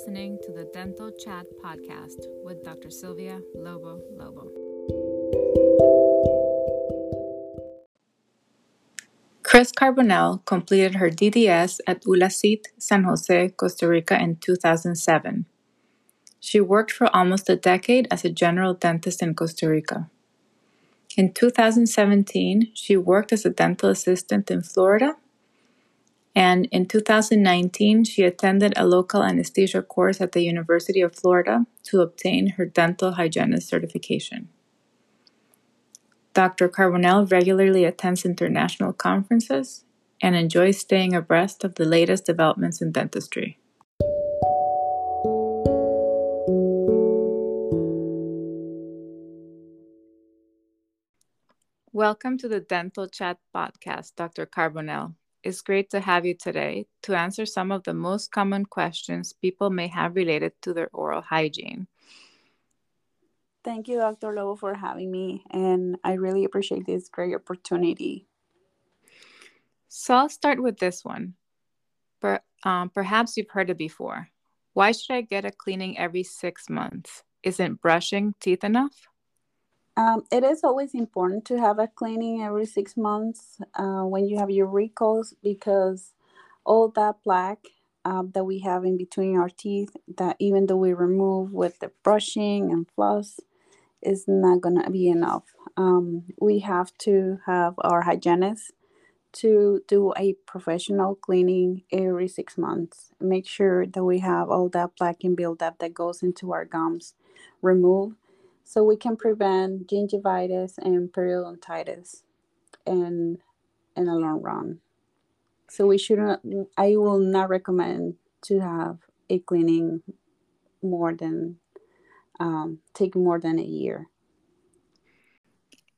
listening to the Dental Chat podcast with Dr. Sylvia Lobo Lobo. Chris Carbonell completed her DDS at ULACIT San Jose, Costa Rica in 2007. She worked for almost a decade as a general dentist in Costa Rica. In 2017, she worked as a dental assistant in Florida and in 2019 she attended a local anesthesia course at the University of Florida to obtain her dental hygienist certification. Dr. Carbonell regularly attends international conferences and enjoys staying abreast of the latest developments in dentistry. Welcome to the Dental Chat podcast, Dr. Carbonell. It's great to have you today to answer some of the most common questions people may have related to their oral hygiene. Thank you, Dr. Lobo, for having me, and I really appreciate this great opportunity. So I'll start with this one. Per, um, perhaps you've heard it before. Why should I get a cleaning every six months? Isn't brushing teeth enough? Um, it is always important to have a cleaning every six months uh, when you have your recalls because all that plaque uh, that we have in between our teeth, that even though we remove with the brushing and floss, is not going to be enough. Um, we have to have our hygienist to do a professional cleaning every six months. Make sure that we have all that plaque and buildup that goes into our gums removed so we can prevent gingivitis and periodontitis and in the long run. So we shouldn't. I will not recommend to have a cleaning more than um, take more than a year.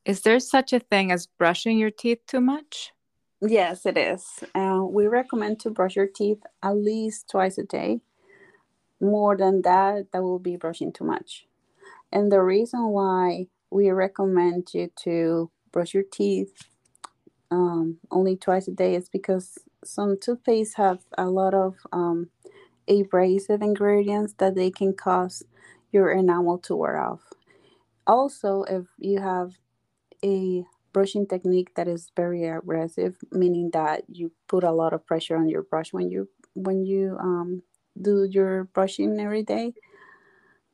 Is there such a thing as brushing your teeth too much? Yes, it is. Uh, we recommend to brush your teeth at least twice a day. More than that, that will be brushing too much. And the reason why we recommend you to brush your teeth um, only twice a day is because some toothpaste have a lot of um, abrasive ingredients that they can cause your enamel to wear off. Also, if you have a brushing technique that is very aggressive, meaning that you put a lot of pressure on your brush when you when you um, do your brushing every day,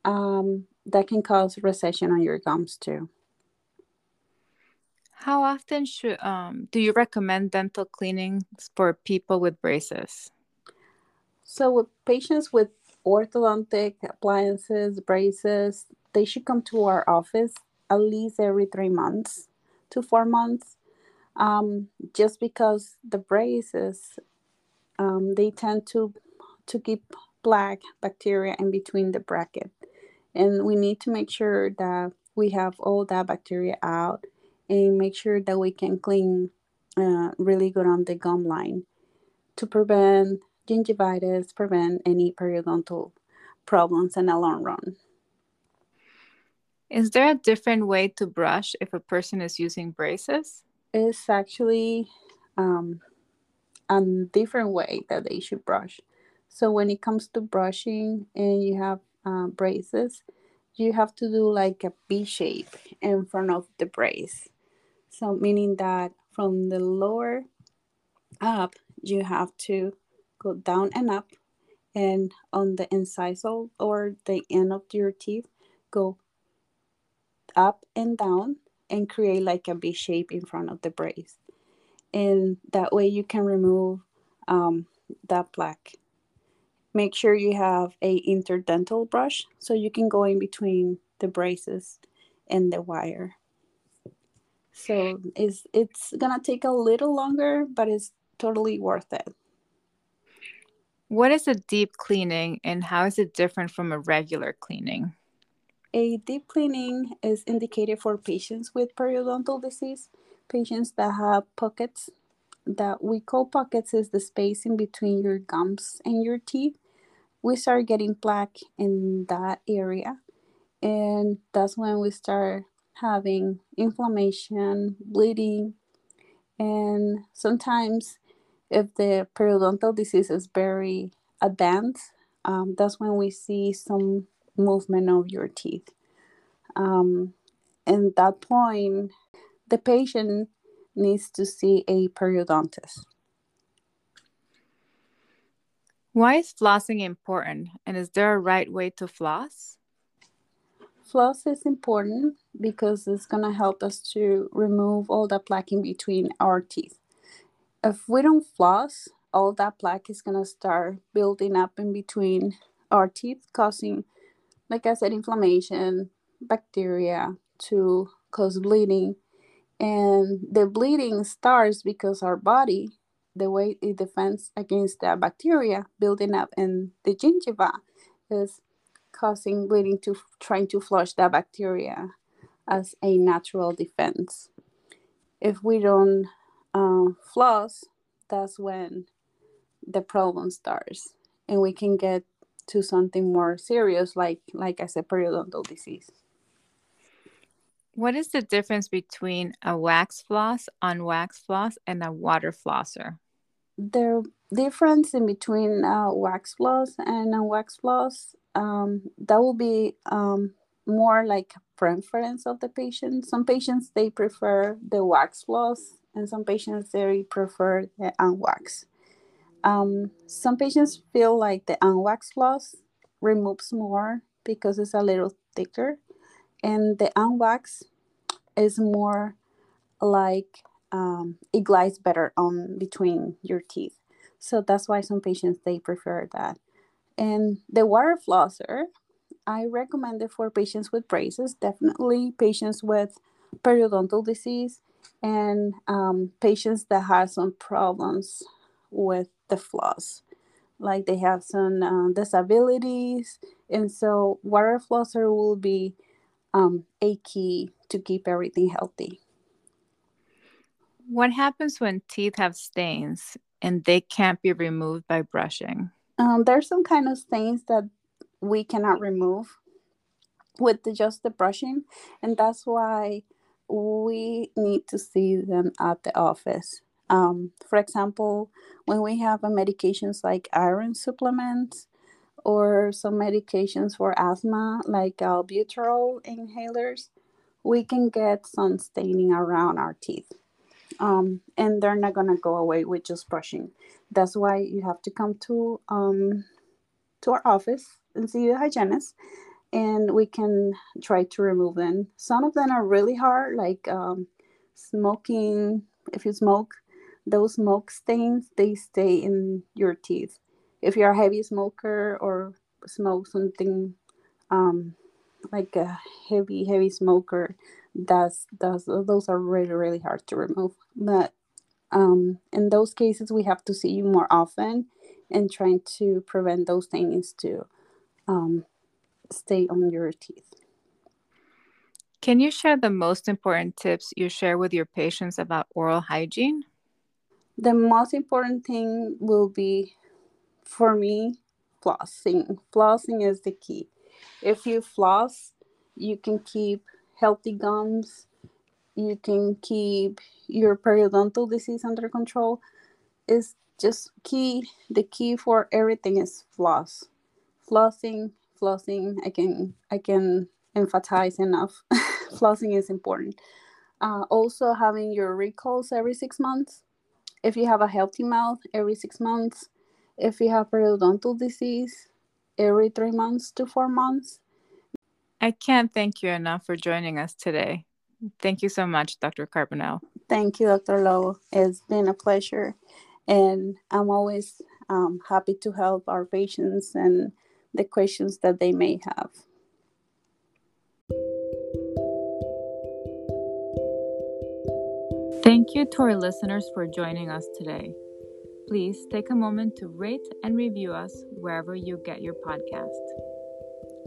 um, that can cause recession on your gums too. How often should um, do you recommend dental cleanings for people with braces? So, with patients with orthodontic appliances, braces, they should come to our office at least every three months to four months. Um, just because the braces, um, they tend to to keep plaque bacteria in between the bracket and we need to make sure that we have all that bacteria out and make sure that we can clean uh, really good on the gum line to prevent gingivitis, prevent any periodontal problems in the long run. Is there a different way to brush if a person is using braces? It's actually um, a different way that they should brush. So when it comes to brushing and you have uh, braces, you have to do like a B shape in front of the brace. So meaning that from the lower up, you have to go down and up, and on the incisal or the end of your teeth, go up and down and create like a B shape in front of the brace. And that way you can remove um, that plaque make sure you have a interdental brush so you can go in between the braces and the wire. So it's it's gonna take a little longer but it's totally worth it. What is a deep cleaning and how is it different from a regular cleaning? A deep cleaning is indicated for patients with periodontal disease patients that have pockets that we call pockets is the space in between your gums and your teeth. We start getting plaque in that area, and that's when we start having inflammation, bleeding, and sometimes if the periodontal disease is very advanced, um, that's when we see some movement of your teeth. Um, and that point, the patient needs to see a periodontist. Why is flossing important and is there a right way to floss? Floss is important because it's going to help us to remove all the plaque in between our teeth. If we don't floss, all that plaque is going to start building up in between our teeth, causing, like I said, inflammation, bacteria to cause bleeding. And the bleeding starts because our body, the way it defends against the bacteria building up in the gingiva, is causing bleeding to trying to flush that bacteria as a natural defense. If we don't uh, floss, that's when the problem starts, and we can get to something more serious, like like I said, periodontal disease. What is the difference between a wax floss, unwax floss, and a water flosser? The difference in between a wax floss and a wax floss um, that will be um, more like preference of the patient. Some patients they prefer the wax floss, and some patients they prefer the unwax. Um, some patients feel like the unwax floss removes more because it's a little thicker, and the unwax is more like um, it glides better on between your teeth. So that's why some patients they prefer that. And the water flosser, I recommend it for patients with braces, definitely patients with periodontal disease and um, patients that have some problems with the floss like they have some uh, disabilities and so water flosser will be um, a key to keep everything healthy what happens when teeth have stains and they can't be removed by brushing um, there's some kind of stains that we cannot remove with the, just the brushing and that's why we need to see them at the office um, for example, when we have medications like iron supplements or some medications for asthma like albuterol inhalers, we can get some staining around our teeth. Um, and they're not gonna go away with just brushing. That's why you have to come to um, to our office and see the hygienist, and we can try to remove them. Some of them are really hard, like um, smoking. If you smoke, those smoke stains they stay in your teeth if you're a heavy smoker or smoke something um, like a heavy heavy smoker that's that's those are really really hard to remove. But um, in those cases we have to see you more often and trying to prevent those stains to um, stay on your teeth. Can you share the most important tips you share with your patients about oral hygiene? The most important thing will be for me flossing. Flossing is the key if you floss you can keep healthy gums. You can keep your periodontal disease under control. Is just key the key for everything is floss. Flossing flossing i can i can emphasize enough. Flossing is important. Uh, also having your recalls every six months. If you have a healthy mouth every six months, if you have periodontal disease every three months to four months. I can't thank you enough for joining us today. Thank you so much, Dr. Carbonell. Thank you, Dr. Lowe. It's been a pleasure. And I'm always um, happy to help our patients and the questions that they may have. Thank you to our listeners for joining us today. Please take a moment to rate and review us wherever you get your podcast.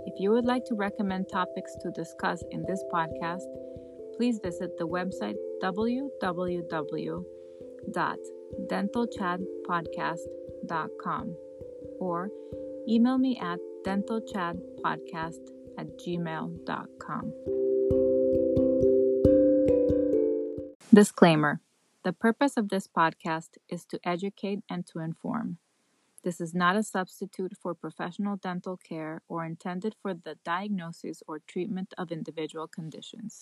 If you would like to recommend topics to discuss in this podcast, please visit the website www.dentalchatpodcast.com or email me at dentalchatpodcast at gmail.com. Disclaimer The purpose of this podcast is to educate and to inform. This is not a substitute for professional dental care or intended for the diagnosis or treatment of individual conditions.